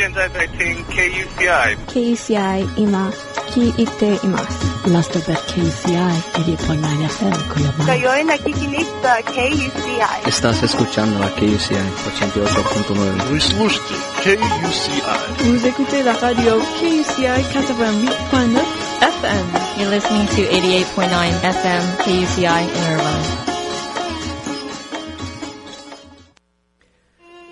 現在在听 KUCI。 KUCI 今聞いています。 Last of KCI 88.9 FM Cuyabán. Ngayon nakikinig sa KUCI. Estás escuchando a KUCI 88.9. Вы слушаете KUCI. Vous écoutez la radio KUCI 88.9 FM. You're listening to 88.9 FM KUCI in Irvine.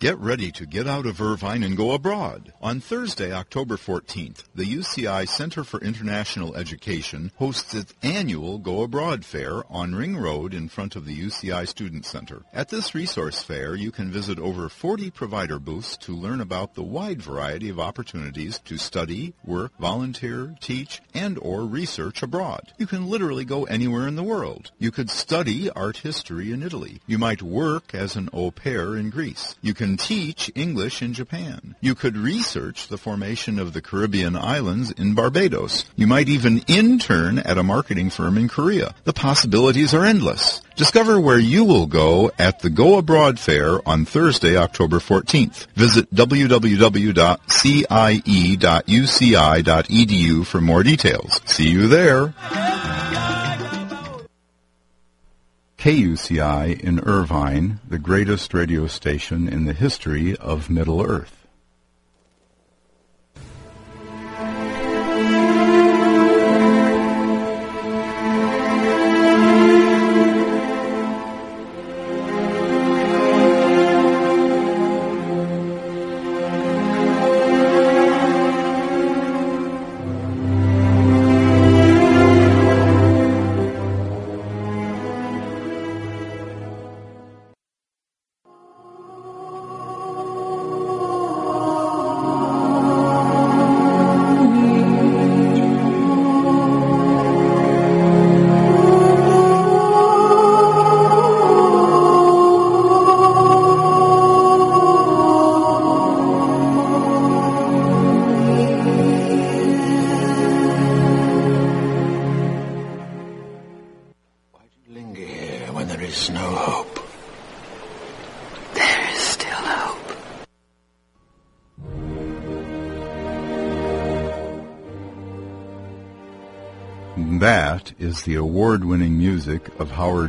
Get ready to get out of Irvine and go abroad. On Thursday, October 14th, the UCI Center for International Education hosts its annual Go Abroad Fair on Ring Road in front of the UCI Student Center. At this resource fair, you can visit over 40 provider booths to learn about the wide variety of opportunities to study, work, volunteer, teach, and or research abroad. You can literally go anywhere in the world. You could study art history in Italy. You might work as an au pair in Greece. You can teach English in Japan. You could research the formation of the Caribbean islands in Barbados. You might even intern at a marketing firm in Korea. The possibilities are endless. Discover where you will go at the Go Abroad Fair on Thursday, October 14th. Visit www.cie.uci.edu for more details. See you there. KUCI in Irvine, the greatest radio station in the history of Middle Earth.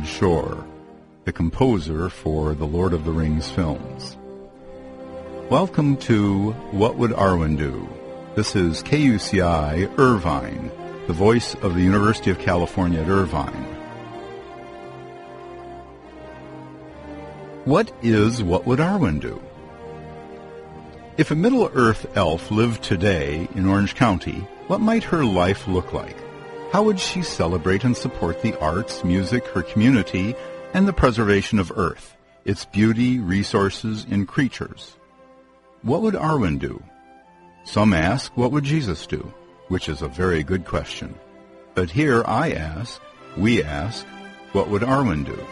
Shore, the composer for the Lord of the Rings films. Welcome to What Would Arwen Do? This is KUCI Irvine, the voice of the University of California at Irvine. What is What Would Arwen Do? If a Middle-earth elf lived today in Orange County, what might her life look like? How would she celebrate and support the arts, music, her community, and the preservation of Earth, its beauty, resources, and creatures? What would Arwen do? Some ask, what would Jesus do? Which is a very good question. But here I ask, we ask, what would Arwen do?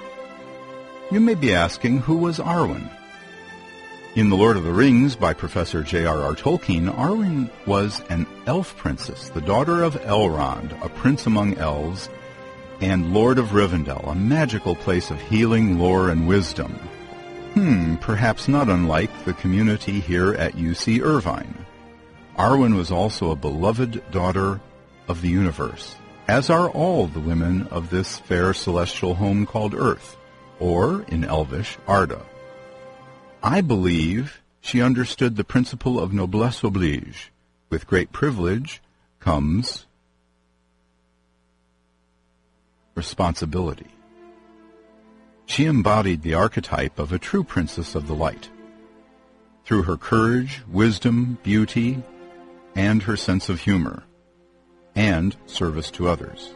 You may be asking, who was Arwen? In The Lord of the Rings by Professor J.R.R. Tolkien, Arwen was an elf princess, the daughter of Elrond, a prince among elves, and Lord of Rivendell, a magical place of healing, lore, and wisdom. Hmm, perhaps not unlike the community here at UC Irvine. Arwen was also a beloved daughter of the universe, as are all the women of this fair celestial home called Earth, or, in Elvish, Arda. I believe she understood the principle of noblesse oblige. With great privilege comes responsibility. She embodied the archetype of a true princess of the light. Through her courage, wisdom, beauty, and her sense of humor, and service to others.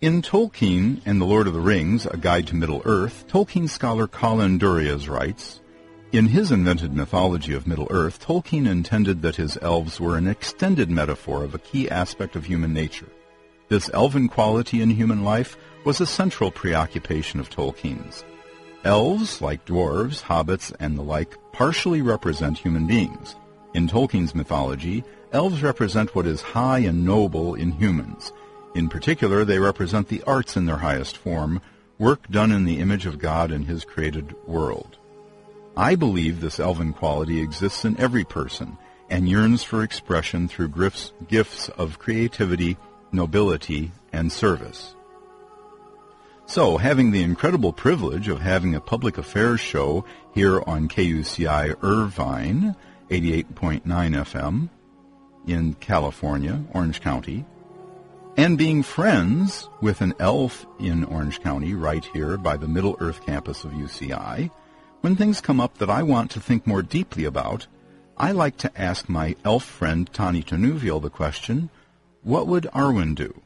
In Tolkien and The Lord of the Rings, A Guide to Middle-earth, Tolkien scholar Colin Duriez writes, In his invented mythology of Middle-earth, Tolkien intended that his elves were an extended metaphor of a key aspect of human nature, This elven quality in human life was a central preoccupation of Tolkien's. Elves, like dwarves, hobbits, and the like, partially represent human beings. In Tolkien's mythology, elves represent what is high and noble in humans. In particular, they represent the arts in their highest form, work done in the image of God in his created world. I believe this elven quality exists in every person and yearns for expression through gifts, gifts of creativity, nobility, and service. So, having the incredible privilege of having a public affairs show here on KUCI Irvine, 88.9 FM, in California, Orange County, and being friends with an elf in Orange County right here by the Middle Earth campus of UCI, when things come up that I want to think more deeply about, I like to ask my elf friend Tani Tanuvial the question, what would Arwen do?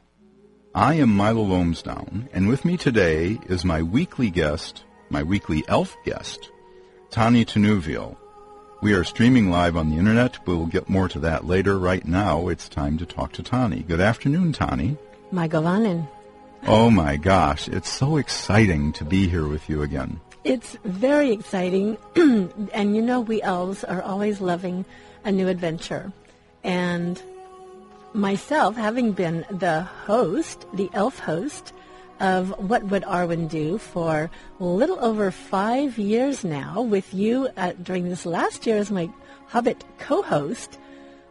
I am Milo Lomsdown, and with me today is my weekly guest, my weekly elf guest, Tani Tanuvial. We are streaming live on the internet, but we'll get more to that later. Right now, it's time to talk to Tani. Good afternoon, Tani. Mae govannen. Oh my gosh, it's so exciting to be here with you again. It's very exciting, and you know we elves are always loving a new adventure. And myself, having been the host, the elf host of What Would Arwen Do for a little over five years now, with you uh, during this last year as my Hobbit co-host,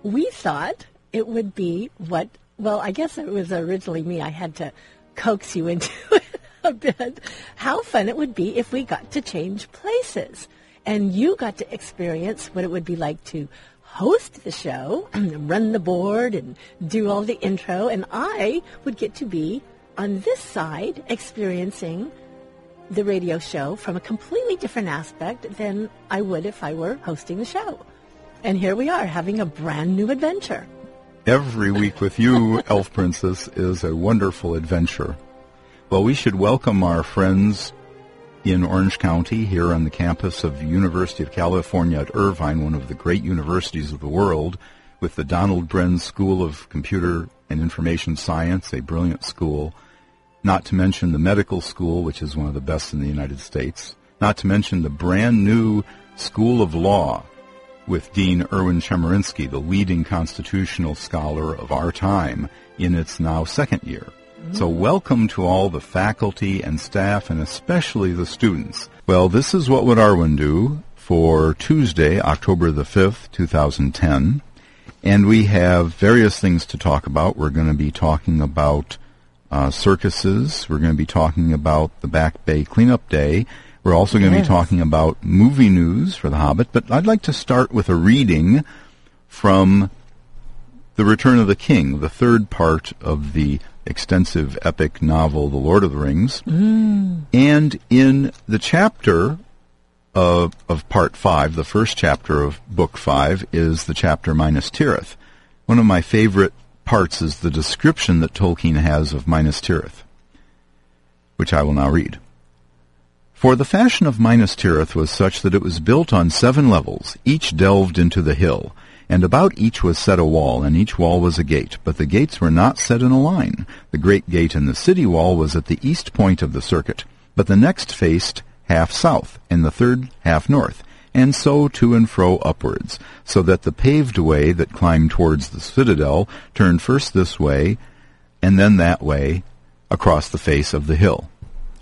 we thought it would be what, well, I guess it was originally me. I had to coax you into it a bit. How fun it would be if we got to change places and you got to experience what it would be like to host the show, and run the board, and do all the intro, and I would get to be on this side experiencing the radio show from a completely different aspect than I would if I were hosting the show. And here we are having a brand new adventure. Every week with you, Elf Princess, is a wonderful adventure. Well, we should welcome our friends in Orange County here on the campus of the University of California at Irvine, one of the great universities of the world, with the Donald Bren School of Computer and Information Science, a brilliant school, not to mention the medical school, which is one of the best in the United States, not to mention the brand new School of Law with Dean Erwin Chemerinsky, the leading constitutional scholar of our time, in its now second year. Mm-hmm. So welcome to all the faculty and staff and especially the students. Well, this is what would Arwen do for Tuesday, October the 5th, 2010. And we have various things to talk about. We're going to be talking about uh, circuses. We're going to be talking about the Back Bay Cleanup Day. We're also going to Yes. be talking about movie news for The Hobbit. But I'd like to start with a reading from The Return of the King, the third part of the extensive epic novel The Lord of the Rings. And in the chapter of, of part five, the first chapter of book five is the chapter Minas Tirith. One of my favorite parts is the description that Tolkien has of Minas Tirith, which I will now read. For the fashion of Minas Tirith was such that it was built on seven levels, each delved into the hill, and about each was set a wall, and each wall was a gate, but the gates were not set in a line. The great gate in the city wall was at the east point of the circuit, but the next faced half south, and the third half north, and so to and fro upwards, so that the paved way that climbed towards the citadel turned first this way, and then that way, across the face of the hill.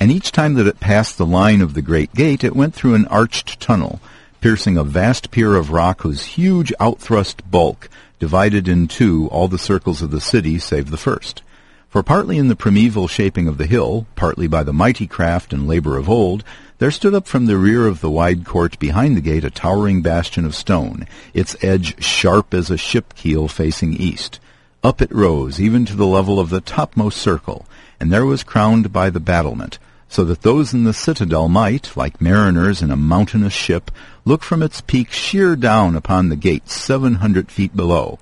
And each time that it passed the line of the great gate, it went through an arched tunnel, piercing a vast pier of rock whose huge outthrust bulk divided in two all the circles of the city save the first. For partly in the primeval shaping of the hill, partly by the mighty craft and labor of old, there stood up from the rear of the wide court behind the gate a towering bastion of stone, its edge sharp as a ship keel facing east. Up it rose, even to the level of the topmost circle, and there was crowned by the battlement, so that those in the citadel might, like mariners in a mountainous ship, look from its peak sheer down upon the gate seven hundred feet below.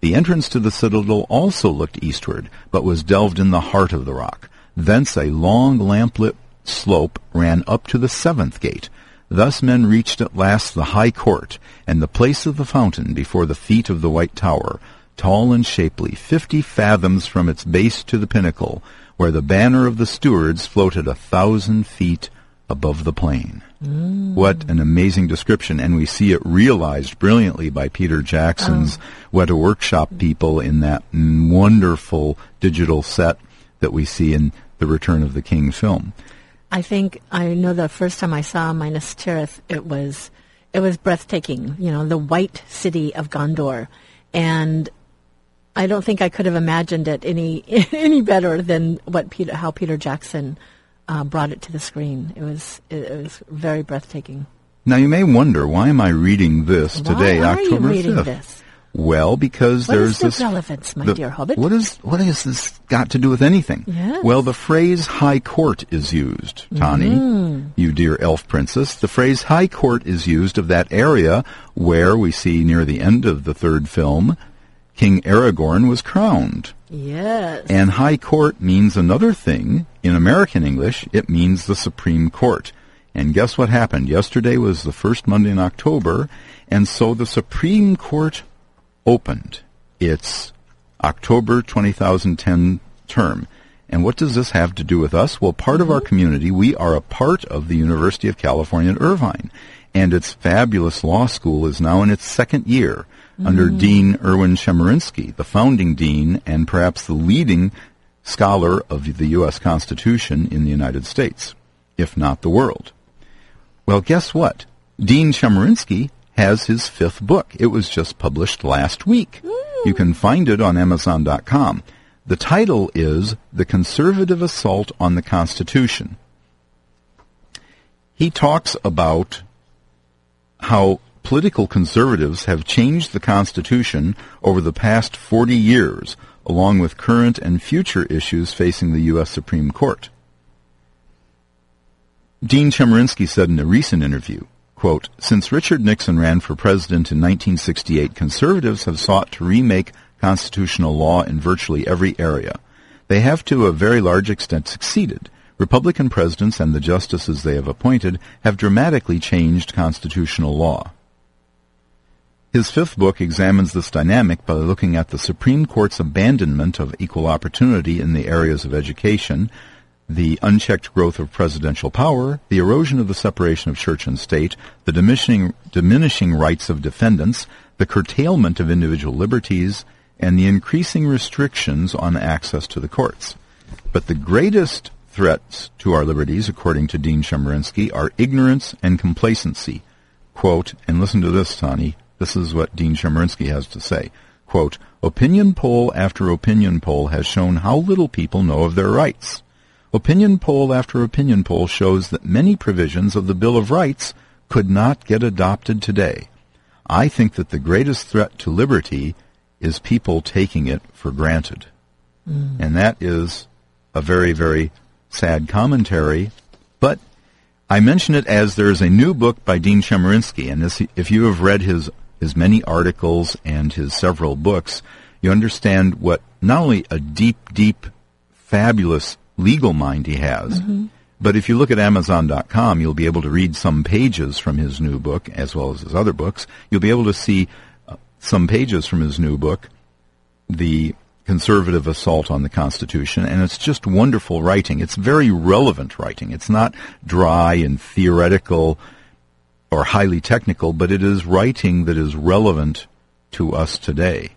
The entrance to the citadel also looked eastward, but was delved in the heart of the rock. Thence a long lamplit slope ran up to the seventh gate. Thus men reached at last the high court, and the place of the fountain before the feet of the white tower, tall and shapely, fifty fathoms from its base to the pinnacle, where the banner of the stewards floated a thousand feet above the plain. Mm. What an amazing description, and we see it realized brilliantly by Peter Jackson's Oh. Weta Workshop people in that wonderful digital set that we see in the Return of the King film. I think I know the first time I saw Minas Tirith, it was it was breathtaking. You know, the white city of Gondor, and I don't think I could have imagined it any any better than what Peter how Peter Jackson uh, brought it to the screen. It was it, it was very breathtaking. Now you may wonder why am I reading this Why today, October 5th? this? Well, because What there's is the this relevance, my the- dear Hobbit? What is what has this got to do with anything? Yes. Well, the phrase "high court" is used, Tani. Mm. You dear elf princess. The phrase "high court" is used of that area where we see near the end of the third film, King Aragorn was crowned. Yes. And high court means another thing. In American English, it means the Supreme Court. And guess what happened? Yesterday was the first Monday in October, and so the Supreme Court opened its October 2010 term. And what does this have to do with us? Well, part of our mm-hmm. community, we are a part of the University of California at Irvine, and its fabulous law school is now in its second year under mm-hmm. Dean Erwin Chemerinsky, the founding dean and perhaps the leading scholar of the U.S. Constitution in the United States, if not the world. Well, guess what? Dean Chemerinsky has his fifth book. It was just published last week. You can find it on Amazon.com. The title is The Conservative Assault on the Constitution. He talks about how political conservatives have changed the Constitution over the past 40 years, along with current and future issues facing the U.S. Supreme Court. Dean Chemerinsky said in a recent interview, quote, Since Richard Nixon ran for president in 1968, conservatives have sought to remake constitutional law in virtually every area. They have to a very large extent succeeded. Republican presidents and the justices they have appointed have dramatically changed constitutional law. His fifth book examines this dynamic by looking at the Supreme Court's abandonment of equal opportunity in the areas of education, the unchecked growth of presidential power, the erosion of the separation of church and state, the diminishing, diminishing rights of defendants, the curtailment of individual liberties, and the increasing restrictions on access to the courts. But the greatest threats to our liberties, according to Dean Chemerinsky, are ignorance and complacency. Quote, and listen to this, Tani. This is what Dean Chemerinsky has to say. Quote, opinion poll after opinion poll has shown how little people know of their rights. Opinion poll after opinion poll shows that many provisions of the Bill of Rights could not get adopted today. I think that the greatest threat to liberty is people taking it for granted. Mm. And that is a very, very sad commentary. But I mention it as there is a new book by Dean Chemerinsky, and this, if you have read his, his many articles and his several books, you understand what not only a deep, deep, fabulous legal mind he has, but if you look at Amazon.com, you'll be able to read some pages from his new book, as well as his other books. You'll be able to see uh, some pages from his new book, The Conservative Assault on the Constitution, and it's just wonderful writing. It's very relevant writing. It's not dry and theoretical or highly technical, but it is writing that is relevant to us today.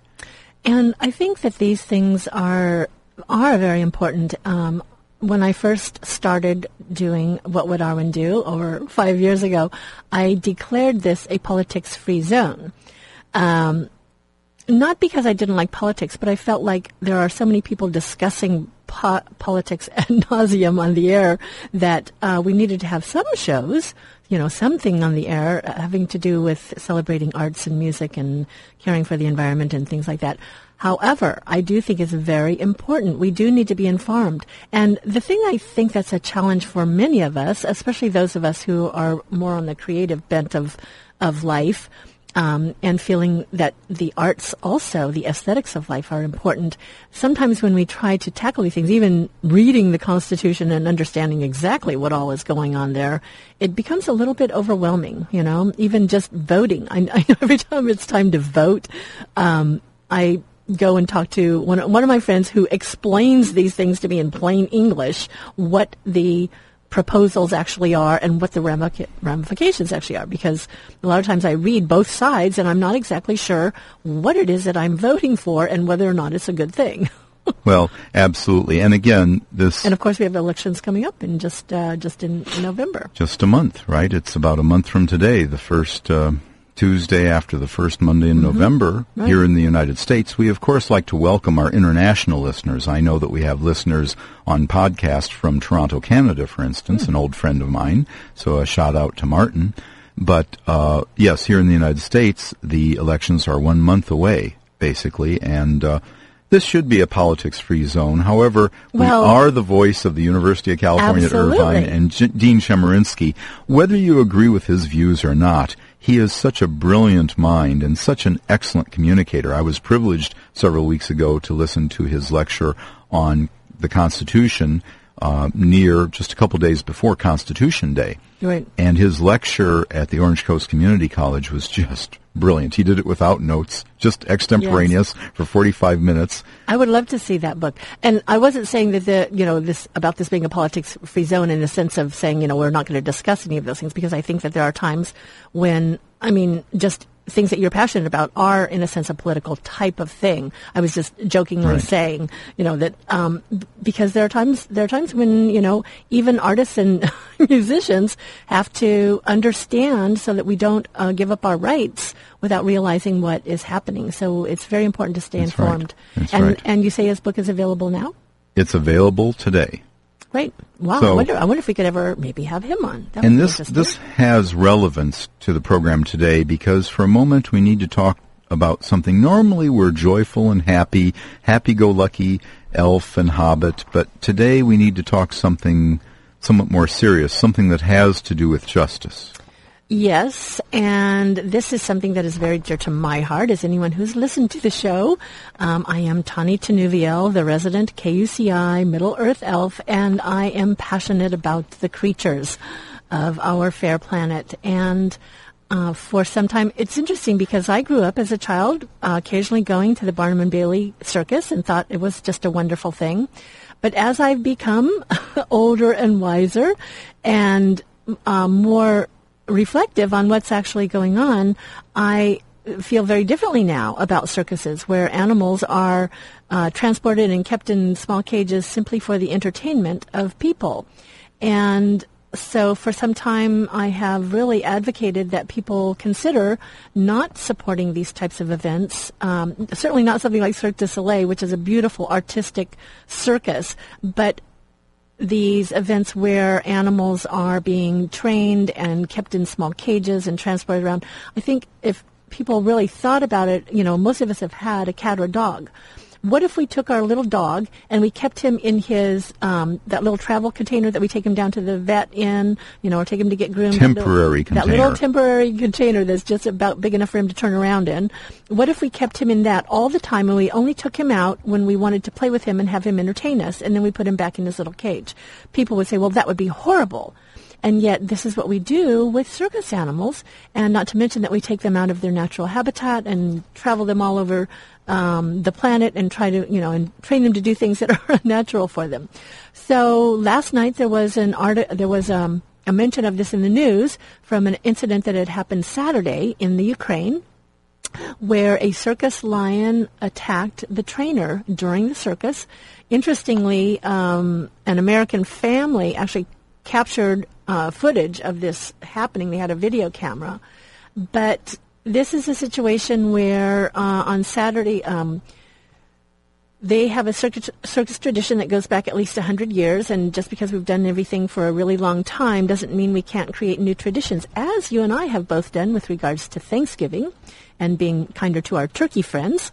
And I think that these things are are very important. Um, when I first started doing What Would Arwen Do over five years ago, I declared this a politics-free zone. Um, not because I didn't like politics, but I felt like there are so many people discussing po- politics ad nauseum on the air that uh, we needed to have some shows, you know, something on the air uh, having to do with celebrating arts and music and caring for the environment and things like that. However, I do think it's very important. We do need to be informed. And the thing I think that's a challenge for many of us, especially those of us who are more on the creative bent of, of life, um, and feeling that the arts also, the aesthetics of life are important. Sometimes when we try to tackle these things, even reading the Constitution and understanding exactly what all is going on there, it becomes a little bit overwhelming, you know, even just voting. I, I know every time it's time to vote, um, I go and talk to one one of my friends who explains these things to me in plain English, what the proposals actually are and what the ramifications actually are because a lot of times I read both sides and I'm not exactly sure what it is that I'm voting for and whether or not it's a good thing. well, absolutely. And again, this And of course we have elections coming up in just uh, just in, in November. just a month, right? It's about a month from today, the first uh, Tuesday after the first Monday in November Mm-hmm. Right. here in the United States. We, of course, like to welcome our international listeners. I know that we have listeners on podcast from Toronto, Canada, for instance, Hmm. an old friend of mine. So a shout out to Martin. But uh, yes, here in the United States, the elections are one month away, basically, and uh, this should be a politics-free zone. However, Well- we are the voice of the University of California at Irvine and J- Dean Chemerinsky. Whether you agree with his views or not, he is such a brilliant mind and such an excellent communicator. I was privileged several weeks ago to listen to his lecture on the Constitution uh, near just a couple days before Constitution Day. Right. And his lecture at the Orange Coast Community College was just brilliant. He did it without notes, just extemporaneous for 45 minutes. I would love to see that book. And I wasn't saying that the, you know, this about this being a politics free zone in the sense of saying, you know, we're not going to discuss any of those things because I think that there are times when, I mean, just things that you're passionate about are in a sense a political type of thing. I was just jokingly Right. saying, you know, that um, because there are times there are times when, you know, even artists and musicians have to understand so that we don't uh, give up our rights without realizing what is happening. So it's very important to stay That's right. informed. That's and right. and you say his book is available now? It's available today. Great. Wow. I wonder I wonder if we could ever maybe have him on. That And this this has relevance to the program today because for a moment we need to talk about something. Normally we're joyful and happy, happy-go-lucky elf and hobbit, but today we need to talk something somewhat more serious, something that has to do with justice. Yes, and this is something that is very dear to my heart. As anyone who's listened to the show, um, I am Tani Tanuviel, the resident KUCI Middle Earth elf, and I am passionate about the creatures of our fair planet. And uh, for some time, it's interesting because I grew up as a child, uh, occasionally going to the Barnum and Bailey circus, and thought it was just a wonderful thing. But as I've become older and wiser, and uh, more reflective on what's actually going on, I feel very differently now about circuses where animals are uh, transported and kept in small cages simply for the entertainment of people. And so for some time I have really advocated that people consider not supporting these types of events. Um, certainly not something like Cirque du Soleil, which is a beautiful artistic circus, but these events where animals are being trained and kept in small cages and transported around. I think if people really thought about it, you know, most of us have had a cat or a dog. What if we took our little dog and we kept him in his um, that little travel container that we take him down to the vet in, you know, or take him to get groomed? that little- Temporary That little temporary container that's just about big enough for him to turn around in. What if we kept him in that all the time and we only took him out when we wanted to play with him and have him entertain us, and then we put him back in his little cage? People would say, well, that would be horrible. And yet, this is what we do with circus animals, and not to mention that we take them out of their natural habitat and travel them all over um, the planet and try to, you know, and train them to do things that are unnatural for them. So last night there was an art, there was um, a mention of this in the news from an incident that had happened Saturday in the Ukraine where a circus lion attacked the trainer during the circus. Interestingly, um, an American family actually captured uh, footage of this happening. They had a video camera. But this is a situation where uh, on Saturday, um, they have a circus, circus tradition that goes back at least 100 years, and just because we've done everything for a really long time doesn't mean we can't create new traditions, as you and I have both done with regards to Thanksgiving and being kinder to our turkey friends.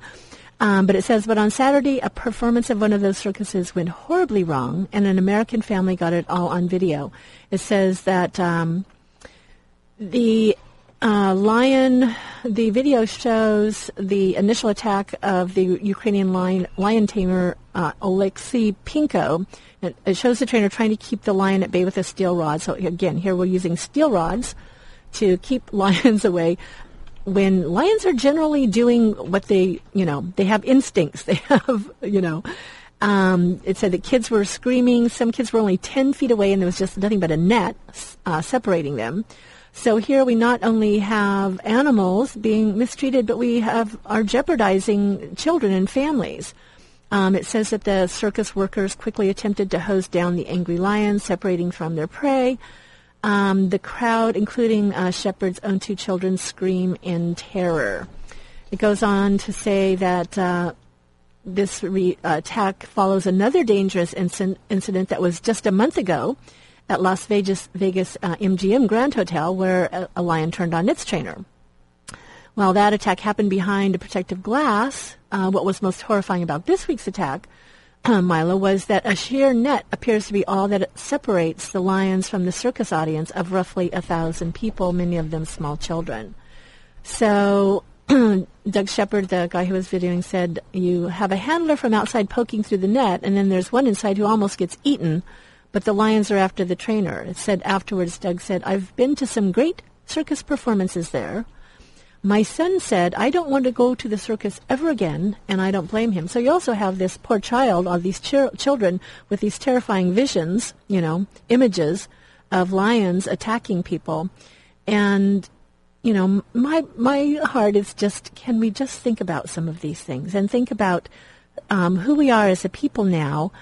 Um, but it says, but on Saturday, a performance of one of those circuses went horribly wrong, and an American family got it all on video. It says that um, the uh, lion, the video shows the initial attack of the Ukrainian lion, lion tamer uh, Oleksiy Pinko. It, it shows the trainer trying to keep the lion at bay with a steel rod. So again, here we're using steel rods to keep lions away. when lions are generally doing what they, you know, they have instincts. They have, you know, um, it said that kids were screaming. Some kids were only 10 feet away and there was just nothing but a net uh, separating them. So here we not only have animals being mistreated, but we have are jeopardizing children and families. Um, it says that the circus workers quickly attempted to hose down the angry lions, separating from their prey. Um, the crowd, including uh, Shepard's own two children, scream in terror. It goes on to say that uh, this re- uh, attack follows another dangerous inc- incident that was just a month ago at Las Vegas, Vegas uh, MGM Grand Hotel, where a, a lion turned on its trainer. While that attack happened behind a protective glass, uh, what was most horrifying about this week's attack Mila, was that a sheer net appears to be all that separates the lions from the circus audience of roughly a thousand people, many of them small children. So Doug Shepard, the guy who was videoing, said you have a handler from outside poking through the net, and then there's one inside who almost gets eaten, but the lions are after the trainer. It said afterwards, Doug said, I've been to some great circus performances there. My son said, I don't want to go to the circus ever again, and I don't blame him. So you also have this poor child, all these ch- children with these terrifying visions, you know, images of lions attacking people. And, you know, my, my heart is just, can we just think about some of these things and think about um, who we are as a people now?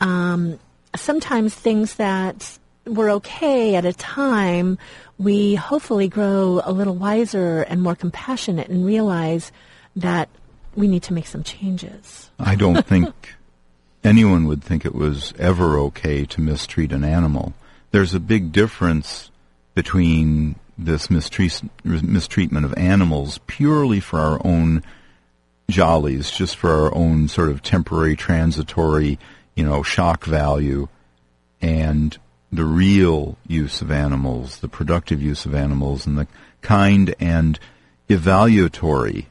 Um, sometimes things that were okay at a time, we hopefully grow a little wiser and more compassionate and realize that we need to make some changes. I don't think anyone would think it was ever okay to mistreat an animal. There's a big difference between this mistreat- mistreatment of animals purely for our own jollies, just for our own sort of temporary, transitory, you know, shock value, and the real use of animals, the productive use of animals, and the kind and evaluatory,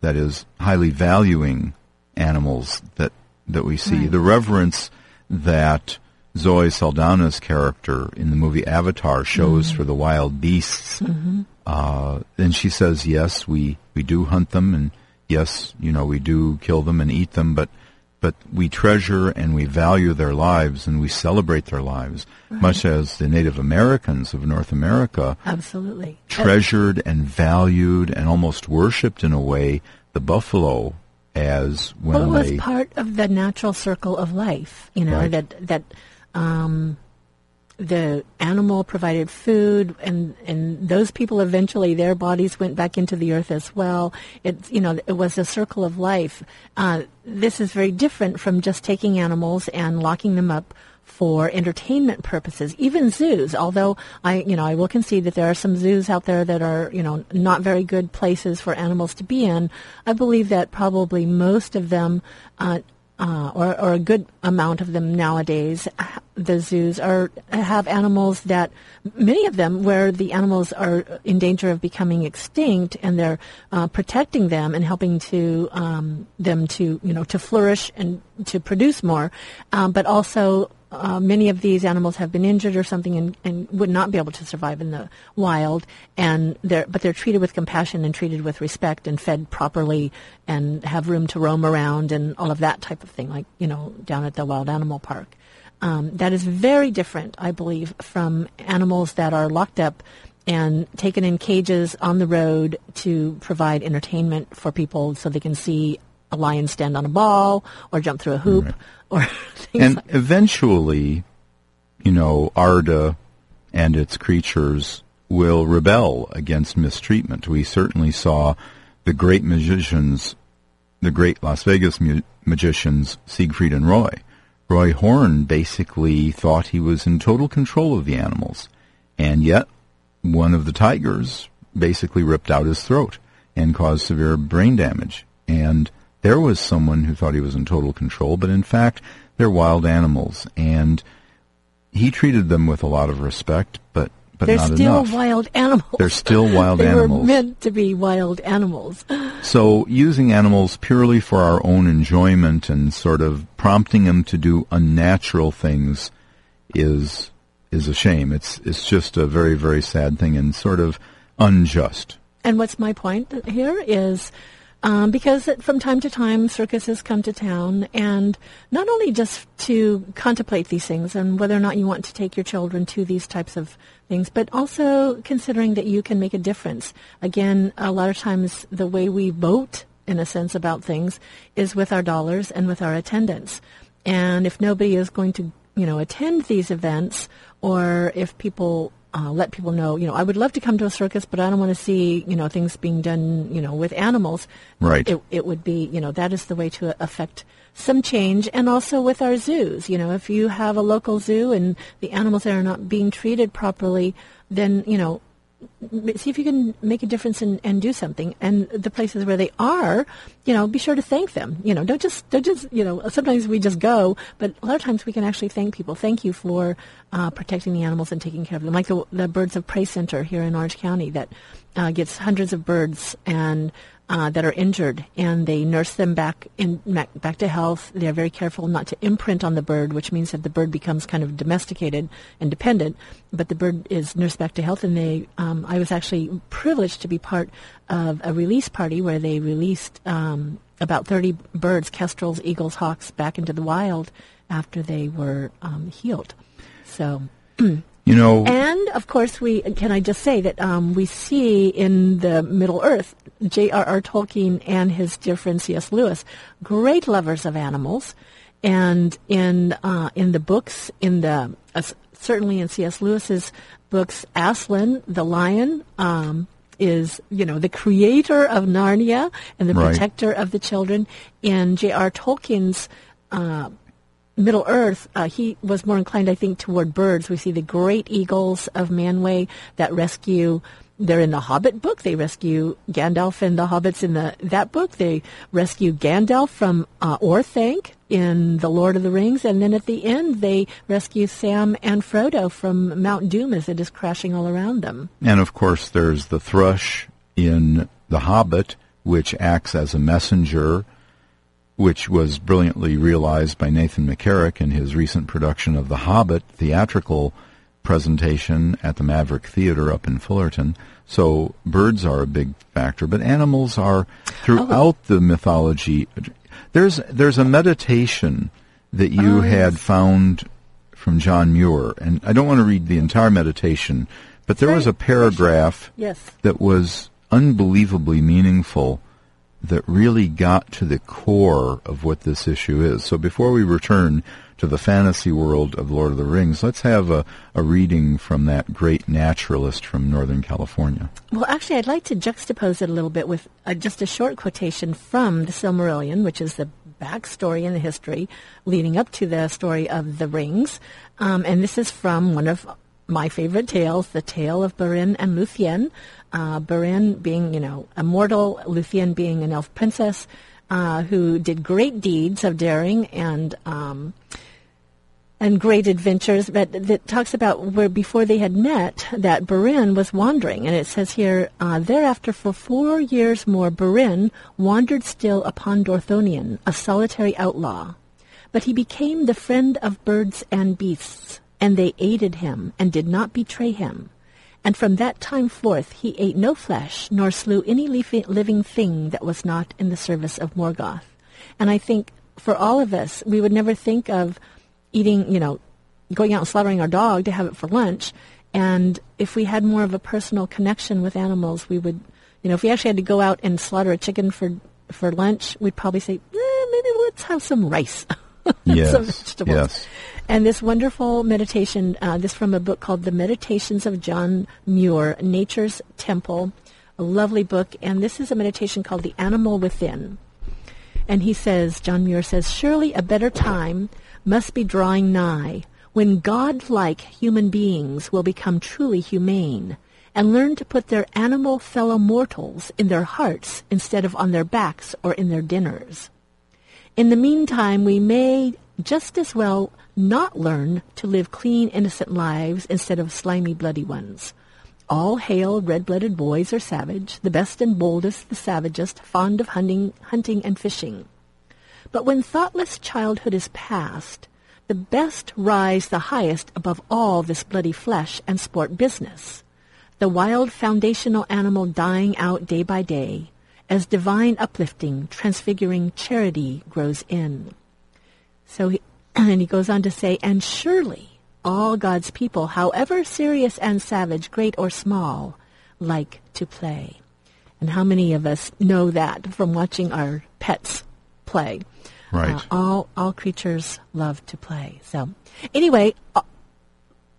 that is, highly valuing animals that that we see. Right. The reverence that Zoe Saldana's character in the movie Avatar shows mm-hmm. for the wild beasts. Mm-hmm. Uh, and she says, yes, we, we do hunt them, and yes, you know, we do kill them and eat them, but but we treasure and we value their lives and we celebrate their lives, right. much as the Native Americans of North America absolutely treasured and valued and almost worshipped in a way the buffalo as when well, it was they, part of the natural circle of life. You know right. that that um, the animal provided food and and those people eventually their bodies went back into the earth as well. It you know it was a circle of life. Uh, this is very different from just taking animals and locking them up for entertainment purposes even zoos. Although i you know i will concede that there are some zoos out there that are you know not very good places for animals to be in. I believe that probably most of them uh, uh, or, or a good amount of them nowadays, the zoos are have animals that many of them where the animals are in danger of becoming extinct, and they're uh, protecting them and helping to um, them to you know to flourish and to produce more, um, but also uh, many of these animals have been injured or something and, and, would not be able to survive in the wild. And they're, but they're treated with compassion and treated with respect and fed properly and have room to roam around and all of that type of thing, like, you know, down at the Wild Animal Park. Um, that is very different, I believe, from animals that are locked up and taken in cages on the road to provide entertainment for people so they can see a lion stand on a ball or jump through a hoop. Or and like eventually you know arda and its creatures will rebel against mistreatment. We certainly saw the great magicians the great las vegas mu- magicians siegfried and roy. Roy horn basically thought he was in total control of the animals and yet one of the tigers basically ripped out his throat and caused severe brain damage. And there was someone who thought he was in total control, but in fact, they're wild animals, and he treated them with a lot of respect, but but they're not still enough. wild animals. They're still wild animals. they animals. were meant to be wild animals. So using animals purely for our own enjoyment and sort of prompting them to do unnatural things is is a shame. It's it's just a very very sad thing and sort of unjust. And what's my point here is um, because from time to time circuses come to town, and not only just to contemplate these things and whether or not you want to take your children to these types of things, but also considering that you can make a difference. Again, a lot of times the way we vote, in a sense, about things is with our dollars and with our attendance. And if nobody is going to, you know, attend these events, or if people uh, let people know, you know, I would love to come to a circus, but I don't want to see, you know, things being done, you know, with animals. Right. It, it would be, you know, that is the way to affect some change. And also with our zoos, you know, if you have a local zoo and the animals there are not being treated properly, then, you know, see if you can make a difference and, and do something. And the places where they are, you know, be sure to thank them. You know, don't just don't just you know. Sometimes we just go, but a lot of times we can actually thank people. Thank you for uh, protecting the animals and taking care of them, like the the Birds of Prey Center here in Orange County that uh, gets hundreds of birds and uh, that are injured, and they nurse them back in back to health. They are very careful not to imprint on the bird, which means that the bird becomes kind of domesticated and dependent. But the bird is nursed back to health, and they. Um, I was actually privileged to be part of a release party where they released um, about 30 birds, kestrels, eagles, hawks, back into the wild after they were um, healed. So. You know, and of course, we can I just say that um, we see in the Middle Earth, J.R.R. Tolkien and his dear friend C.S. Lewis, great lovers of animals, and in uh, in the books, in the uh, certainly in C.S. Lewis's books, Aslan the lion. Um, is you know the creator of Narnia and the Right. protector of the children. In J.R. Tolkien's uh, Middle Earth, uh, he was more inclined, I think, toward birds. We see the great eagles of Manwë that rescue. They're in the Hobbit book. They rescue Gandalf and the hobbits in the that book. They rescue Gandalf from uh, Orthanc in the Lord of the Rings, and then at the end they rescue Sam and Frodo from Mount Doom as it is crashing all around them. And of course, there's the thrush in The Hobbit, which acts as a messenger, which was brilliantly realized by Nathan McCarrick in his recent production of The Hobbit theatrical presentation at the Maverick Theater up in Fullerton. So birds are a big factor, but animals are throughout the mythology. There's there's a meditation that you oh, had found from John Muir, and I don't want to read the entire meditation, but there was a paragraph Yes. that was unbelievably meaningful that really got to the core of what this issue is. So before we return to the fantasy world of Lord of the Rings, let's have a, a reading from that great naturalist from Northern California. Well, actually, I'd like to juxtapose it a little bit with uh, just a short quotation from the Silmarillion, which is the backstory and the history leading up to the story of the rings. Um, and this is from one of my favorite tales, the tale of Beren and Luthien. Uh, Beren being, you know, a mortal, Luthien being an elf princess uh, who did great deeds of daring and um, and great adventures, but that talks about where before they had met, that Beren was wandering. And it says here, uh, thereafter for four years more, Beren wandered still upon Dorthonion, a solitary outlaw. But he became the friend of birds and beasts, and they aided him and did not betray him. And from that time forth he ate no flesh, nor slew any living thing that was not in the service of Morgoth. And I think for all of us, we would never think of eating, you know, going out and slaughtering our dog to have it for lunch. And if we had more of a personal connection with animals, we would, you know, if we actually had to go out and slaughter a chicken for for lunch, we'd probably say, eh, maybe let's have some rice, Yes, some vegetables. yes. And this wonderful meditation, uh, this from a book called The Meditations of John Muir, Nature's Temple, a lovely book. And this is a meditation called The Animal Within. And he says, John Muir says, surely a better time must be drawing nigh when God-like human beings will become truly humane and learn to put their animal fellow mortals in their hearts instead of on their backs or in their dinners. In the meantime, we may just as well not learn to live clean, innocent lives instead of slimy, bloody ones. All hail red-blooded boys are savage, the best and boldest, the savagest, fond of hunting, hunting and fishing. But when thoughtless childhood is past, the best rise the highest above all this bloody flesh and sport business. the wild foundational animal dying out day by day, as divine uplifting, transfiguring charity grows in. So, he, and he goes on to say, and surely all God's people, however serious and savage, great or small, like to play. And how many of us know that from watching our pets play? Right. Uh, all all creatures love to play. So, anyway, uh,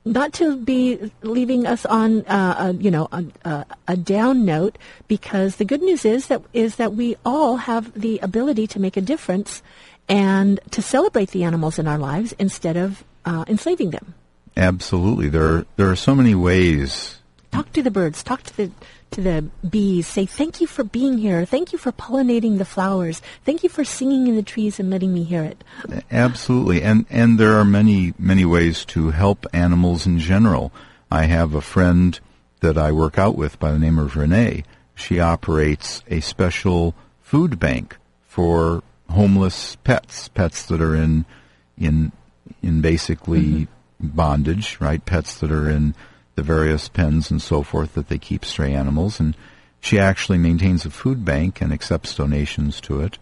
not to be leaving us on, uh, a, you know, a, a, a, down note, because the good news is that is that we all have the ability to make a difference and to celebrate the animals in our lives instead of uh, enslaving them. Absolutely, there are, there are so many ways. Talk to the birds. Talk to the to the bees. Say thank you for being here. Thank you for pollinating the flowers. Thank you for singing in the trees and letting me hear it. Absolutely, and and there are many many ways to help animals in general. I have a friend that I work out with by the name of Renee. She operates a special food bank for homeless pets, pets that are in in in basically mm-hmm. bondage, right? Pets that are in the various pens and so forth that they keep stray animals, and she actually maintains a food bank and accepts donations to it.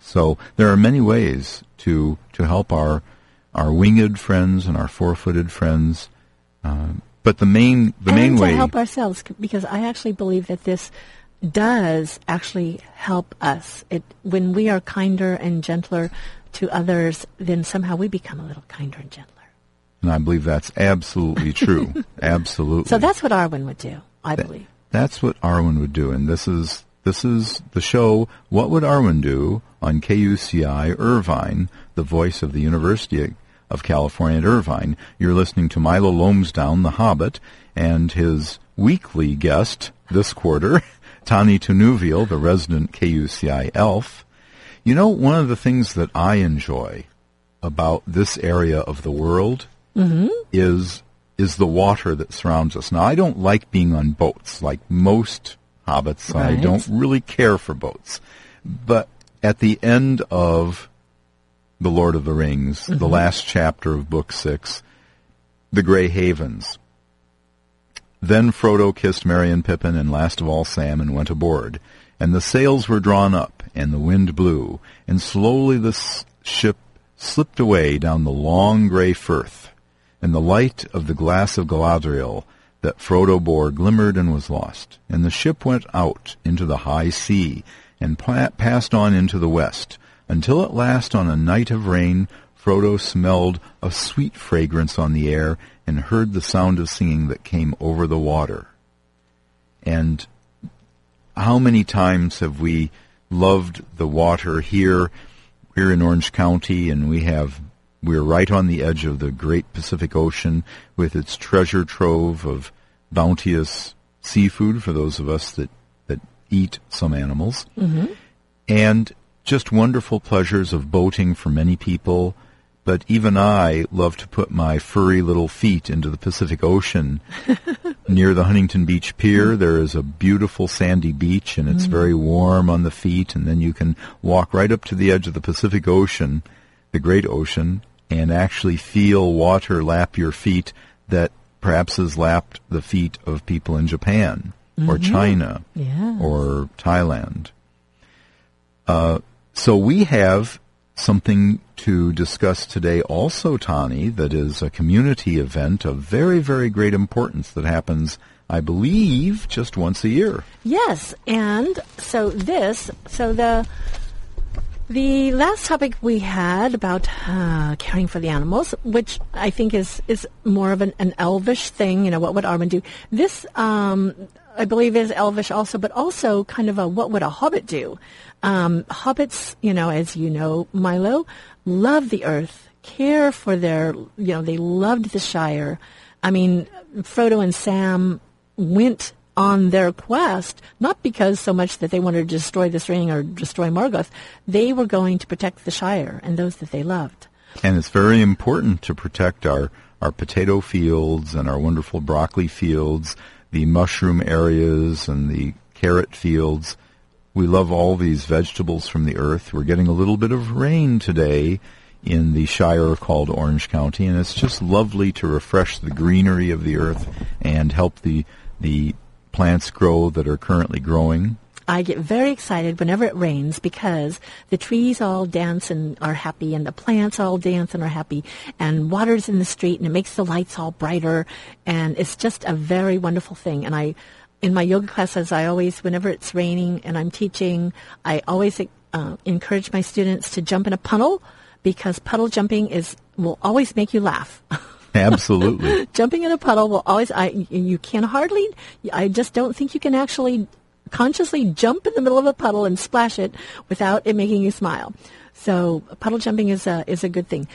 So there are many ways to to help our our winged friends and our four-footed friends. Uh, but the main the and main to way to help ourselves because I actually believe that this does actually help us. It when we are kinder and gentler to others, then somehow we become a little kinder and gentler. And I believe that's absolutely true. absolutely. So that's what Arwen would do, I That- believe. That's what Arwen would do, and this is this is the show. What would Arwen do on KUCI Irvine, the voice of the University of California at Irvine? You're listening to Milo Lomsdown, the Hobbit, and his weekly guest this quarter, Tani Tinuviel, the resident KUCI elf. You know, one of the things that I enjoy about this area of the world mm-hmm. is is the water that surrounds us. Now, I don't like being on boats like most hobbits. I don't really care for boats. But at the end of The Lord of the Rings, the mm-hmm. last chapter of Book 6, the Grey Havens, then Frodo kissed Merry and Pippin and last of all Sam and went aboard. And the sails were drawn up and the wind blew and slowly the s- ship slipped away down the long grey firth and the light of the glass of Galadriel that Frodo bore glimmered and was lost. And the ship went out into the high sea and pa- passed on into the west until at last on a night of rain Frodo smelled a sweet fragrance on the air and heard the sound of singing that came over the water. And how many times have we loved the water here? We're in Orange County and we have we're right on the edge of the great Pacific Ocean with its treasure trove of bounteous seafood for those of us that, that eat some animals. Mm-hmm. And just wonderful pleasures of boating for many people. But even I love to put my furry little feet into the Pacific Ocean near the Huntington Beach Pier. There is a beautiful sandy beach and it's very warm on the feet and then you can walk right up to the edge of the Pacific Ocean, the great ocean, and actually feel water lap your feet that perhaps has lapped the feet of people in Japan or China Yeah. or Thailand. Uh, so we have something to discuss today also, Tani, that is a community event of very, very great importance that happens, I believe, just once a year. Yes, and so this, so the the last topic we had about uh, caring for the animals, which I think is is more of an, an elvish thing. You know, what would Arwen do? This, um, I believe, is elvish also, but also kind of a what would a hobbit do? Um, hobbits, you know, as you know, Milo, love the earth, care for their, you know, they loved the Shire. I mean, Frodo and Sam went on their quest, not because so much that they wanted to destroy this ring or destroy Morgoth, they were going to protect the Shire and those that they loved. And it's very important to protect our, our potato fields and our wonderful broccoli fields, the mushroom areas and the carrot fields. We love all these vegetables from the earth. We're getting a little bit of rain today in the shire called Orange County, and it's just lovely to refresh the greenery of the earth and help the the plants grow that are currently growing. I get very excited whenever it rains because the trees all dance and are happy and the plants all dance and are happy and water's in the street and it makes the lights all brighter and it's just a very wonderful thing and I in my yoga classes I always whenever it's raining and I'm teaching I always uh, encourage my students to jump in a puddle because puddle jumping is will always make you laugh. Absolutely. Jumping in a puddle will always, I, you can hardly, I just don't think you can actually consciously jump in the middle of a puddle and splash it without it making you smile. So puddle jumping is a, is a good thing.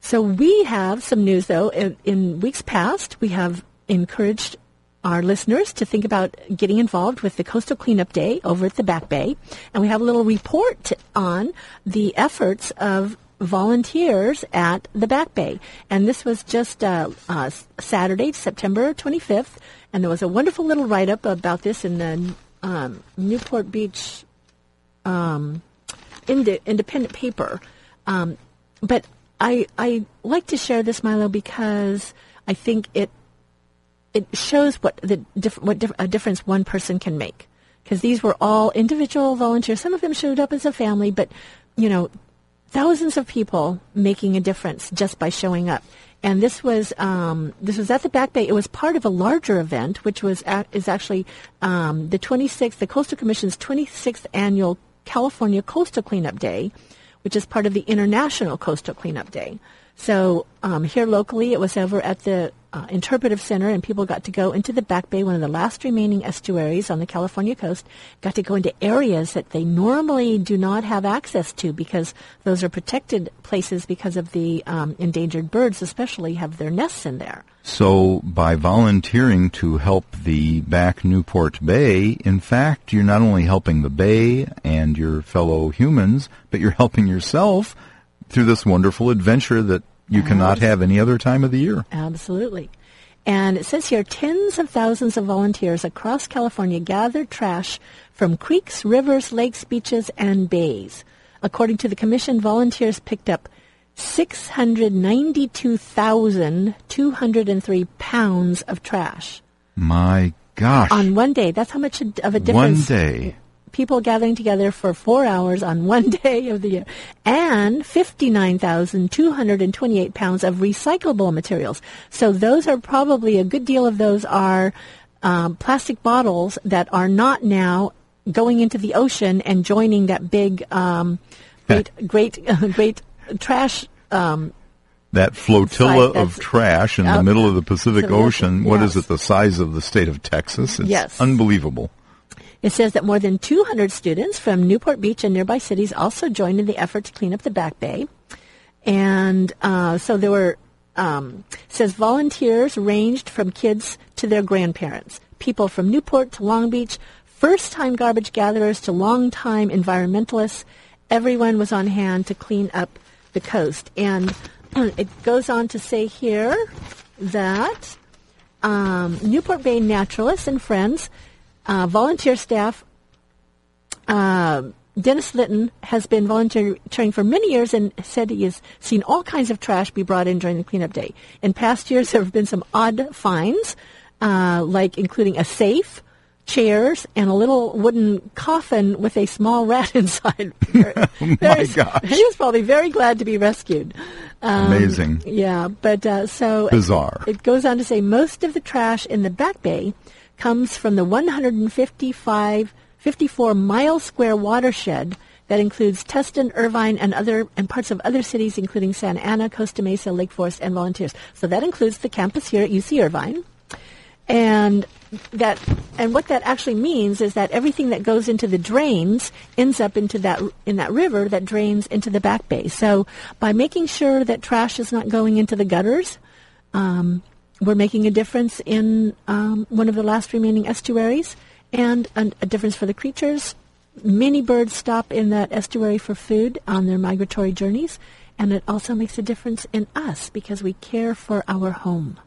So we have some news though. In, in weeks past, we have encouraged our listeners to think about getting involved with the Coastal Cleanup Day over at the Back Bay. And we have a little report on the efforts of volunteers at the Back Bay. And this was just uh, uh, Saturday, September 25th. And there was a wonderful little write-up about this in the um, Newport Beach um, ind- independent paper. Um, but I I like to share this, Milo, because I think it it shows what the diff- what dif- a difference one person can make. Because these were all individual volunteers. Some of them showed up as a family, but you know, thousands of people making a difference just by showing up and this was um, this was at the Back Bay. It was part of a larger event, which was at, is actually um, the 26th, the Coastal Commission's 26th annual California Coastal Cleanup Day, which is part of the International Coastal Cleanup Day. So um, here locally, it was over at the uh, Interpretive Center, and people got to go into the Back Bay, one of the last remaining estuaries on the California coast, got to go into areas that they normally do not have access to because those are protected places because of the um, endangered birds, especially, have their nests in there. So, by volunteering to help the back Newport Bay, in fact, you're not only helping the bay and your fellow humans, but you're helping yourself through this wonderful adventure that you cannot have any other time of the year. Absolutely. And it says here tens of thousands of volunteers across California gathered trash from creeks, rivers, lakes, beaches, and bays. According to the commission, volunteers picked up 692,203 pounds of trash. My gosh. On one day. That's how much of a difference. One day people gathering together for four hours on one day of the year, and 59,228 pounds of recyclable materials. So those are probably a good deal of those are um, plastic bottles that are not now going into the ocean and joining that big, um, great, great, great trash. Um, that flotilla of trash in the middle of the Pacific Ocean. Yes. What is it? The size of the state of Texas? It's yes. unbelievable. It says that more than 200 students from Newport Beach and nearby cities also joined in the effort to clean up the Back Bay. And uh, so there were, um, says volunteers ranged from kids to their grandparents, people from Newport to Long Beach, first-time garbage gatherers to long-time environmentalists. Everyone was on hand to clean up the coast. And it goes on to say here that um, Newport Bay naturalists and friends uh, volunteer staff. Uh, Dennis Litton has been volunteering for many years and said he has seen all kinds of trash be brought in during the cleanup day. In past years, there have been some odd finds, uh, like including a safe, chairs, and a little wooden coffin with a small rat inside. oh my gosh! He was probably very glad to be rescued. Um, Amazing. Yeah, but uh, so bizarre. It, it goes on to say most of the trash in the back bay comes from the 155, 54 mile square watershed that includes Tustin, Irvine, and other and parts of other cities, including Santa Ana, Costa Mesa, Lake Forest, and volunteers. So that includes the campus here at UC Irvine, and that and what that actually means is that everything that goes into the drains ends up into that in that river that drains into the back bay. So by making sure that trash is not going into the gutters. Um, we're making a difference in um, one of the last remaining estuaries and a, a difference for the creatures. Many birds stop in that estuary for food on their migratory journeys, and it also makes a difference in us because we care for our home.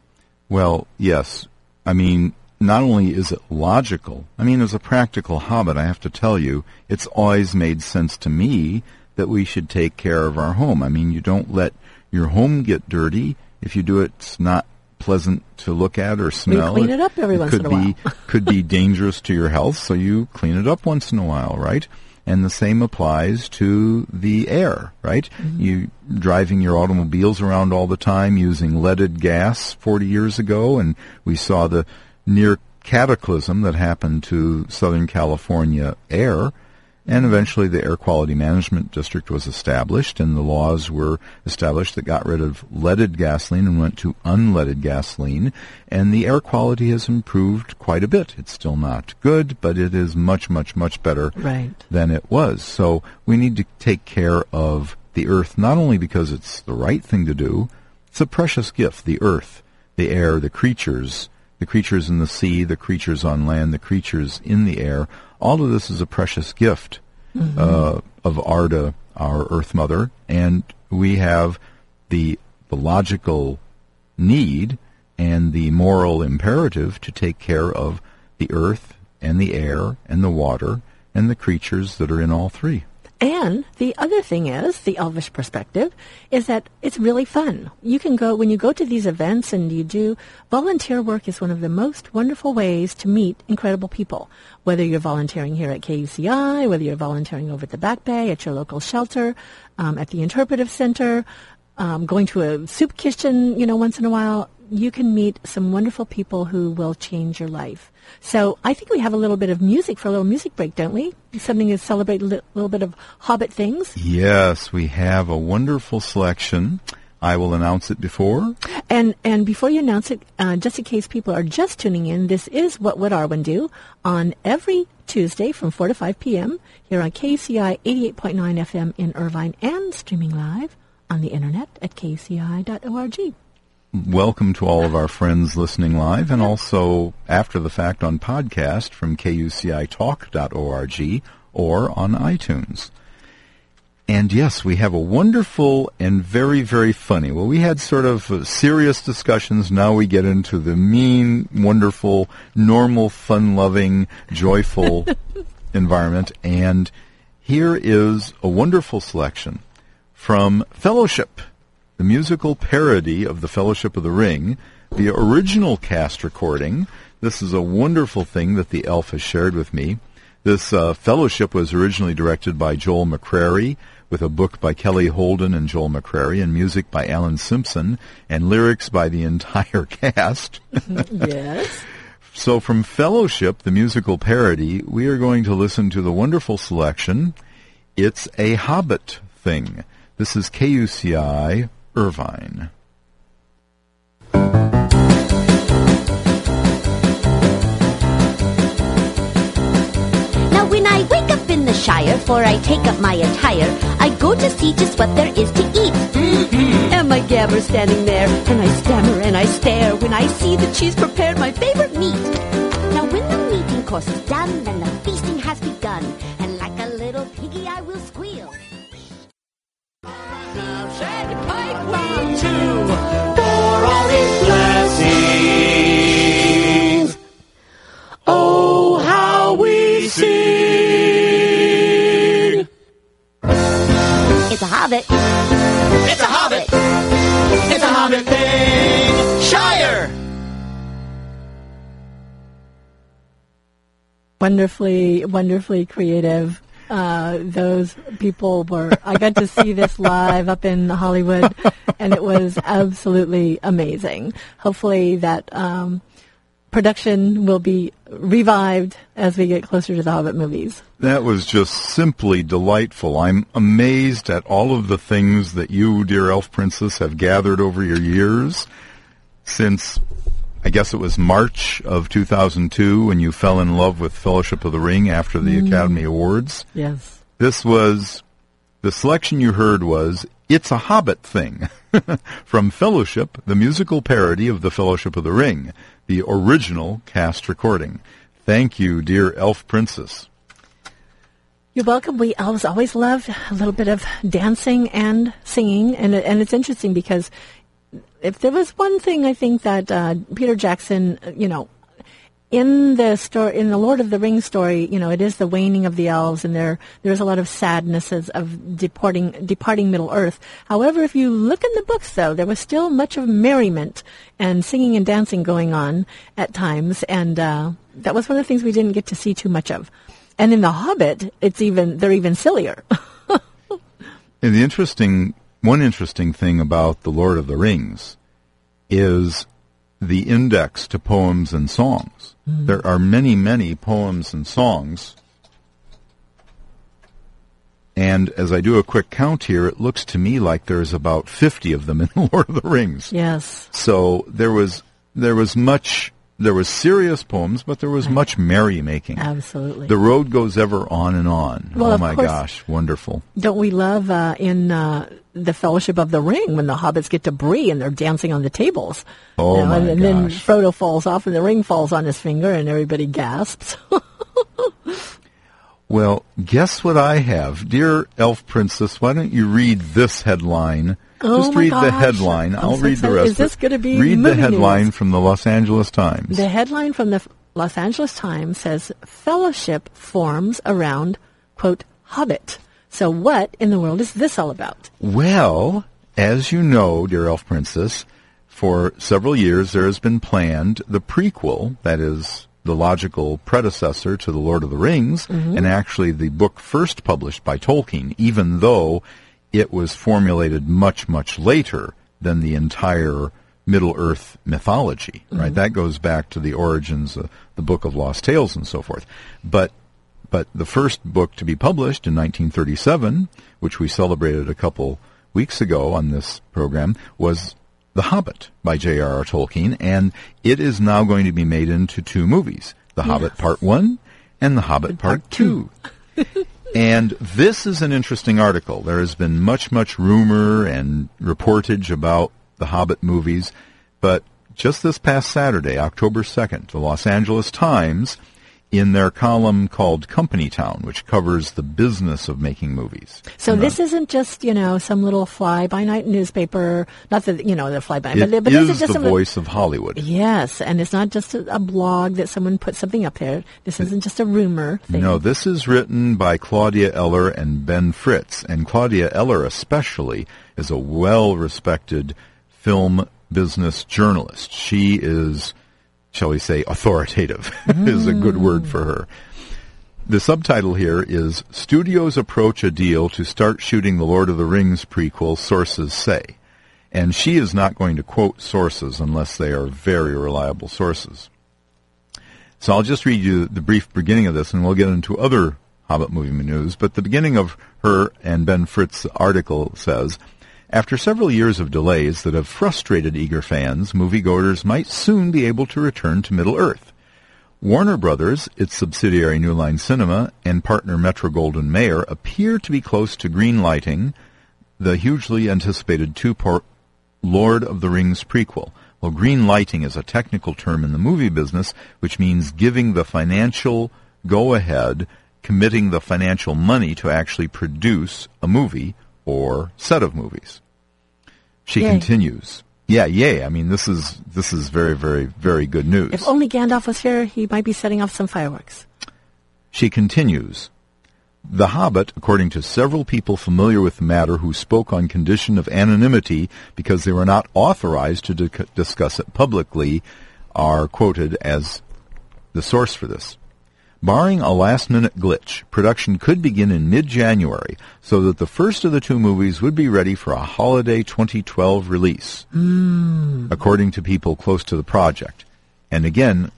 Well, yes. I mean, not only is it logical, I mean, as a practical hobbit, I have to tell you, it's always made sense to me that we should take care of our home. I mean, you don't let your home get dirty. If you do it, it's not pleasant to look at or smell. clean it up every once could in a be, while. could be dangerous to your health, so you clean it up once in a while, right? And the same applies to the air, right? Mm-hmm. You driving your automobiles around all the time using leaded gas 40 years ago, and we saw the near cataclysm that happened to Southern California air. And eventually the Air Quality Management District was established and the laws were established that got rid of leaded gasoline and went to unleaded gasoline. And the air quality has improved quite a bit. It's still not good, but it is much, much, much better Right. than it was. So we need to take care of the earth not only because it's the right thing to do, it's a precious gift, the earth, the air, the creatures, the creatures in the sea, the creatures on land, the creatures in the air. All of this is a precious gift uh, of Arda, our Earth Mother, and we have the the logical need and the moral imperative to take care of the earth and the air and the water and the creatures that are in all three. And the other thing is, the elvish perspective, is that it's really fun. You can go, when you go to these events and you do, volunteer work is one of the most wonderful ways to meet incredible people. Whether you're volunteering here at KUCI, whether you're volunteering over at the Back Bay, at your local shelter, um, at the Interpretive Center, um, going to a soup kitchen, you know, once in a while, you can meet some wonderful people who will change your life. So I think we have a little bit of music for a little music break, don't we? Something to celebrate a li- little bit of Hobbit things. Yes, we have a wonderful selection. I will announce it before. And and before you announce it, uh, just in case people are just tuning in, this is what would Arwen do on every Tuesday from 4 to 5 p.m. here on KUCI 88.9 FM in Irvine and streaming live on the internet at kuci.org. Welcome to all of our friends listening live and also after the fact on podcast from kucitalk.org or on iTunes. And yes, we have a wonderful and very, very funny. Well, we had sort of serious discussions. Now we get into the mean, wonderful, normal, fun-loving, joyful environment. And here is a wonderful selection from Fellowship, the musical parody of The Fellowship of the Ring, the original cast recording. This is a wonderful thing that the elf has shared with me. This uh, fellowship was originally directed by Joel McCrary, with a book by Kelly Holden and Joel McCrary, and music by Alan Simpson, and lyrics by the entire cast. yes. So from Fellowship, the musical parody, we are going to listen to the wonderful selection, It's a Hobbit Thing. This is KUCI Irvine. Now when I wake up in the Shire, for I take up my attire, I go to see just what there is to eat. Mm-hmm. And my gaffer standing there, and I stammer and I stare when I see the cheese prepared, my favorite Meat. Now when the meeting course is done, then the feasting has begun, and like a little piggy I will squeal. It's a hobbit. It's a hobbit! It's a hobbit thing! Shire! wonderfully, wonderfully creative. Uh, those people were. I got to see this live up in Hollywood, and it was absolutely amazing. Hopefully, that um, production will be revived as we get closer to the Hobbit movies. That was just simply delightful. I'm amazed at all of the things that you, dear Elf Princess, have gathered over your years since I guess it was March of 2002 when you fell in love with Fellowship of the Ring after the Mm. Academy Awards. Yes. This was the selection you heard was It's a Hobbit Thing from Fellowship, the musical parody of The Fellowship of the Ring, the original cast recording. Thank you, dear Elf Princess. You're welcome. We elves always love a little bit of dancing and singing, and and it's interesting because if there was one thing I think that uh, Peter Jackson, uh, you know, in the story, in the Lord of the Rings story, you know, it is the waning of the elves, and there there's a lot of sadnesses of departing departing Middle Earth. However, if you look in the books, though, there was still much of merriment and singing and dancing going on at times, and uh, that was one of the things we didn't get to see too much of. And in The Hobbit, it's even they're even sillier. and the interesting one interesting thing about the Lord of the Rings is the index to poems and songs. Mm. There are many, many poems and songs. And as I do a quick count here, it looks to me like there's about 50 of them in the Lord of the Rings. Yes. So there was there was much there was serious poems, but there was right. much merrymaking. Absolutely. The road goes ever on and on. Well, oh my course, gosh, wonderful. Don't we love uh, in uh, the Fellowship of the Ring when the hobbits get to Bree and they're dancing on the tables? Oh you know, my and, and then Frodo falls off and the ring falls on his finger and everybody gasps. well, guess what I have? Dear Elf Princess, why don't you read this headline Oh Just read gosh. the headline. I'm I'll so read excited. the rest. Is this going to be Read the headline news? from the Los Angeles Times. The headline from the Los Angeles Times says fellowship forms around quote Hobbit. So what in the world is this all about? Well, as you know, dear Elf Princess, for several years there has been planned the prequel, that is the logical predecessor to The Lord of the Rings, Mhm. and actually the book first published by Tolkien, even though it was formulated much, much later than the entire Middle Earth mythology, right? Mhm. That goes back to the origins of the Book of Lost Tales and so forth. But but the first book to be published in 1937, which we celebrated a couple weeks ago on this program, was The Hobbit by J.R.R. Tolkien, and it is now going to be made into two movies: The Hobbit Part One and The Hobbit Part, Two. And this is an interesting article. There has been much, much rumor and reportage about the Hobbit movies, but just this past Saturday, October 2nd, the Los Angeles Times, in their column called Company Town, which covers the business of making movies. So And, uh, this isn't just you know some little fly by night newspaper. Not that you know the fly by night, but, but this is is just the voice of Hollywood. Yes, and it's not just a, a blog that someone put something up there. This isn't just a rumor thing. No, this is written by Claudia Eller and Ben Fritz, and Claudia Eller especially is a well-respected film business journalist. She is, shall we say, authoritative is a good word for her. The subtitle here is Studios Approach a Deal to Start Shooting the Lord of the Rings prequel, Sources Say. And she is not going to quote sources unless they are very reliable sources. So I'll just read you the brief beginning of this, and we'll get into other Hobbit movie news. But the beginning of her and Ben Fritz's article says, after several years of delays that have frustrated eager fans, moviegoers might soon be able to return to Middle Earth. Warner Brothers, its subsidiary New Line Cinema, and partner Metro Goldwyn Mayer appear to be close to greenlighting the hugely anticipated two-part Lord of the Rings prequel. Well, green lighting is a technical term in the movie business, which means giving the financial go-ahead, committing the financial money to actually produce a movie or set of movies. She Yay. continues. Yeah, yay. I mean, this is this is very, very, very good news. If only Gandalf was here, he might be setting off some fireworks. She continues. The Hobbit, according to several people familiar with the matter who spoke on condition of anonymity because they were not authorized to di- discuss it publicly, are quoted as the source for this. Barring a last-minute glitch, production could begin in mid-January so that the first of the two movies would be ready for a holiday 2012 release, hmm. according to people close to the project. And again,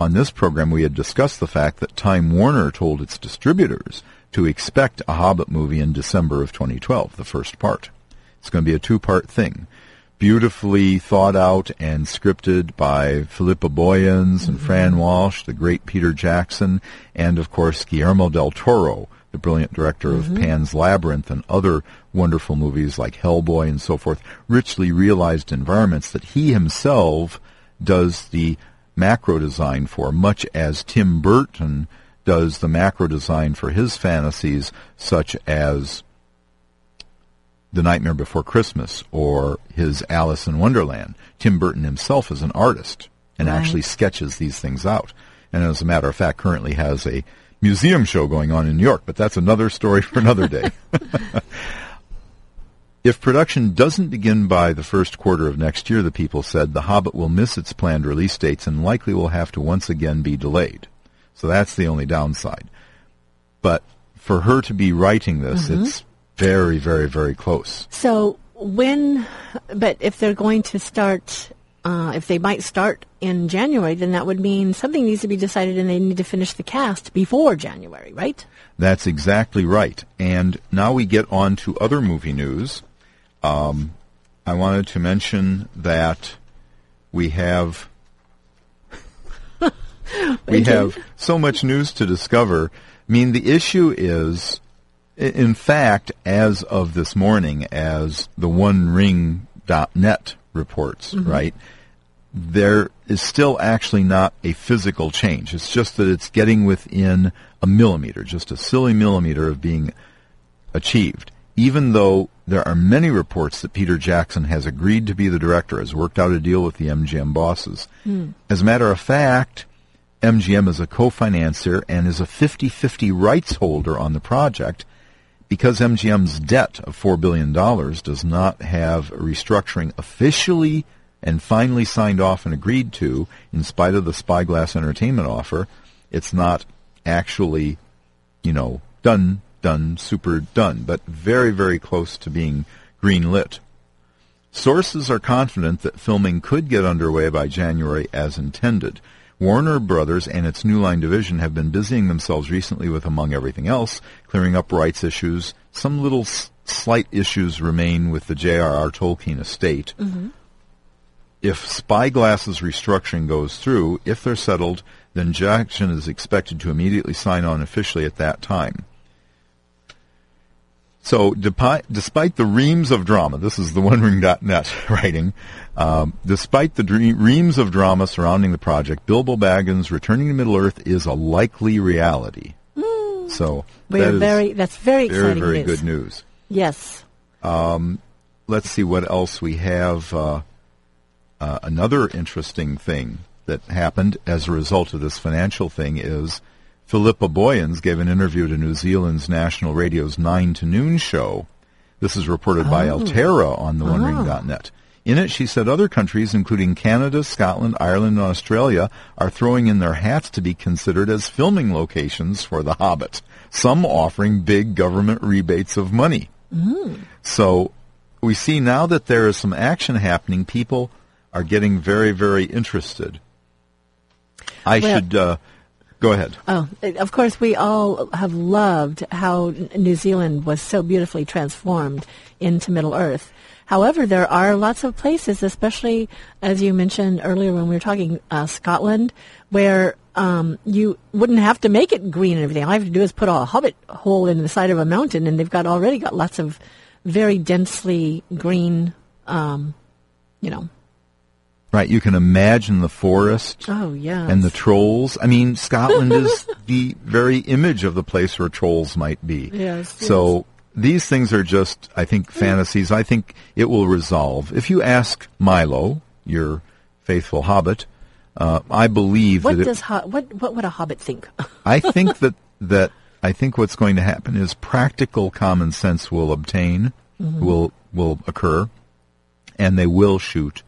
on this program, we had discussed the fact that Time Warner told its distributors to expect a Hobbit movie in December of 2012, the first part. It's going to be a two-part thing. Beautifully thought out and scripted by Philippa Boyens and mm-hmm. Fran Walsh, the great Peter Jackson, and of course Guillermo del Toro, the brilliant director of mm-hmm. Pan's Labyrinth and other wonderful movies like Hellboy and so forth, richly realized environments that he himself does the macro design for, much as Tim Burton does the macro design for his fantasies, such as The Nightmare Before Christmas or his Alice in Wonderland. Tim Burton himself is an artist and Right. actually sketches these things out. and as a matter of fact, currently has a museum show going on in New York. But that's another story for another day. If production doesn't begin by the first quarter of next year, the people said, The Hobbit will miss its planned release dates and likely will have to once again be delayed. So that's the only downside. But for her to be writing this, Mhm. it's very, very, very close. So when, but if they're going to start, uh, if they might start in January, then that would mean something needs to be decided and they need to finish the cast before January, right? That's exactly right. And now we get on to other movie news. Um, I wanted to mention that we have we have so much news to discover. I mean, the issue is, in fact, as of this morning, as the OneRing.net reports, Mhm. right, there is still actually not a physical change. It's just that it's getting within a millimeter, just a silly millimeter of being achieved. Even though there are many reports that Peter Jackson has agreed to be the director, has worked out a deal with the MGM bosses. Hmm. As a matter of fact, MGM is a co-financier and is a 50-50 rights holder on the project because MGM's debt of $4 billion does not have restructuring officially and finally signed off and agreed to, in spite of the Spyglass Entertainment offer, it's not actually, you know, done, done, super done, but very, very close to being green-lit. Sources are confident that filming could get underway by January as intended. Warner Brothers and its New Line division have been busying themselves recently with, among everything else, clearing up rights issues. Some little s- slight issues remain with the J.R.R. Tolkien estate. Mm-hmm. If Spyglass's restructuring goes through, if they're settled, then Jackson is expected to immediately sign on officially at that time. So, depi- despite the reams of drama, this is the OneRing.net writing, um, despite the dream- reams of drama surrounding the project, Bilbo Baggins returning to Middle Earth is a likely reality. So, We that are is very, that's very very, exciting very news. good news. Yes. Um, let's see what else we have. Uh, uh, another interesting thing that happened as a result of this financial thing is Philippa Boyens gave an interview to New Zealand's national radio's 9 to Noon show. This is reported by Oh. Altera on the Oh. OneRing.net. In it, she said other countries, including Canada, Scotland, Ireland, and Australia, are throwing in their hats to be considered as filming locations for The Hobbit, some offering big government rebates of money. Mm. So we see now that there is some action happening, people are getting very, very interested. I Well- should uh, go ahead. Oh, of course, we all have loved how New Zealand was so beautifully transformed into Middle Earth. However, there are lots of places, especially as you mentioned earlier when we were talking uh, Scotland, where um, you wouldn't have to make it green and everything. All you have to do is put a hobbit hole in the side of a mountain, and they've got already got lots of very densely green, um, you know. Right, you can imagine the forest Oh yeah. and the trolls. I mean, Scotland is the very image of the place where trolls might be. Yes, So these things are just, I think, fantasies. I think it will resolve. If you ask Milo, your faithful hobbit, uh, I believe What that it, does ho- what what would a hobbit think? I think that that I think what's going to happen is practical common sense will obtain, Mhm. will will occur, and they will shoot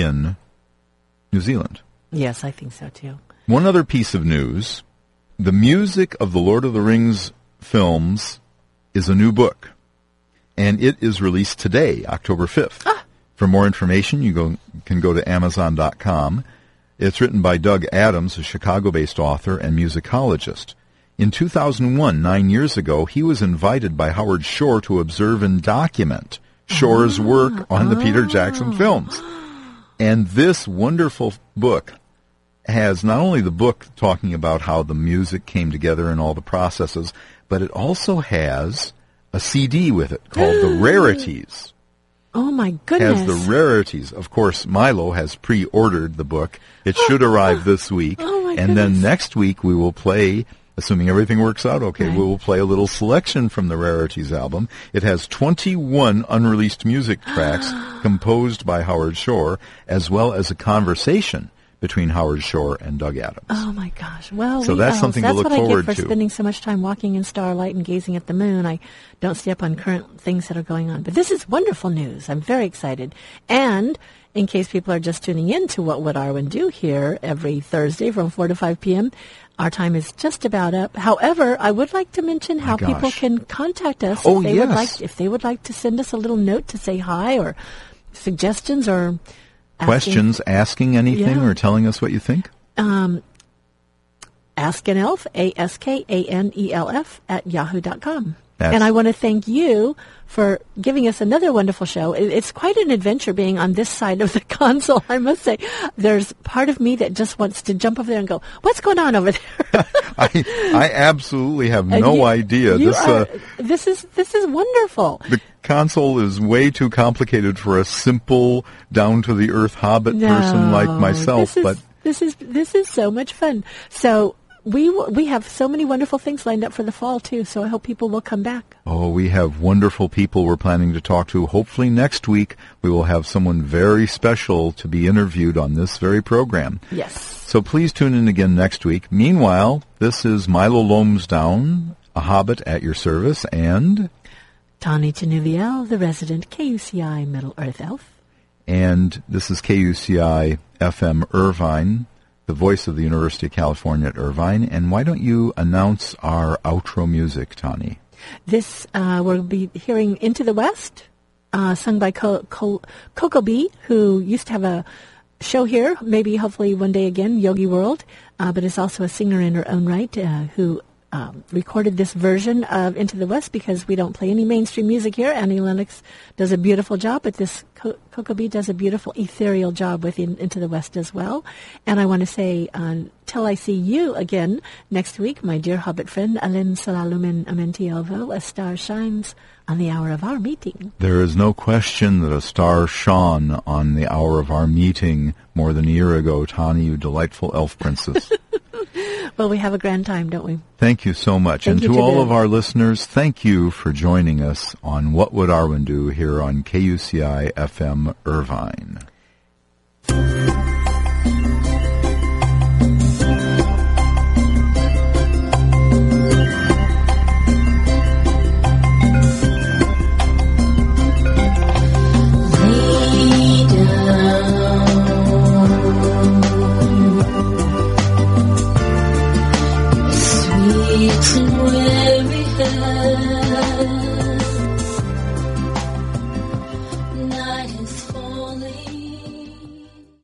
in New Zealand. yes, I think so too. One other piece of news: the music of the Lord of the Rings films is a new book, and it is released today, October fifth. Ah! For more information, you go, can go to Amazon.com. It's written by Doug Adams, a Chicago-based author and musicologist. In 2001, nine years ago, he was invited by Howard Shore to observe and document Shore's work on the Peter Jackson ah! films. And this wonderful book has not only the book talking about how the music came together and all the processes, but it also has a CD with it called The Rarities. Oh my goodness! Has the rarities. Of course, Milo has pre-ordered the book. It should arrive this week. Oh, my and then next week we will play, assuming everything works out okay, Right. we will play a little selection from the Rarities album. It has 21 unreleased music tracks composed by Howard Shore, as well as a conversation between Howard Shore and Doug Adams. Oh my gosh! Well, so we that's something that's to look what forward I get for to. spending so much time walking in starlight and gazing at the moon. I don't stay up on current things that are going on. But this is wonderful news. I'm very excited. And in case people are just tuning in to what would Arwen do here every Thursday from 4 to 5 p.m., our time is just about up. However, I would like to mention how people can contact us Oh, if they would yes. like if they would like to send us a little note to say hi or suggestions or asking- Questions, asking anything, Yeah. or telling us what you think? um, ask an elf, A-S-K-A-N-E-L-F E at yahoo.com. That's- And I want to thank you for giving us another wonderful show. It's quite an adventure being on this side of the console, I must say. There's part of me that just wants to jump over there and go, what's going on over there? I, I absolutely have And no you- idea. you This, are- uh, this is, this is wonderful. the console is way too complicated for a simple, down to the earth hobbit person like myself. Is, but this is this is so much fun. So we w- we have so many wonderful things lined up for the fall too. So I hope people will come back. oh, we have wonderful people we're planning to talk to. Hopefully next week we will have someone very special to be interviewed on this very program. Yes. So please tune in again next week. Meanwhile, this is Milo Loamsdown, a hobbit at your service, and Tani Tinuviel, the resident KUCI Middle Earth Elf. and this is KUCI FM Irvine, the voice of the University of California at Irvine. And why don't you announce our outro music, Tani? This uh, we'll be hearing Into the West, uh, sung by Co- Co- Coco B, who used to have a show here, maybe hopefully one day again, Yogi World, uh, but is also a singer in her own right uh, who um, recorded this version of Into the West because we don't play any mainstream music here. Annie Lennox does a beautiful job, but this B does a beautiful ethereal job with in, Into the West as well. And I want to say, uh, till I see you again next week, my dear Hobbit friend, Elen síla lúmenn' omentielvo, a star shines on the hour of our meeting. There is no question that a star shone on the hour of our meeting more than a year ago, Tani, you delightful elf princess. Well, we have a grand time, don't we? Thank you so much. Thank and to to all of our listeners, thank you for joining us on What Would Arwen Do here on KUCI FM Irvine.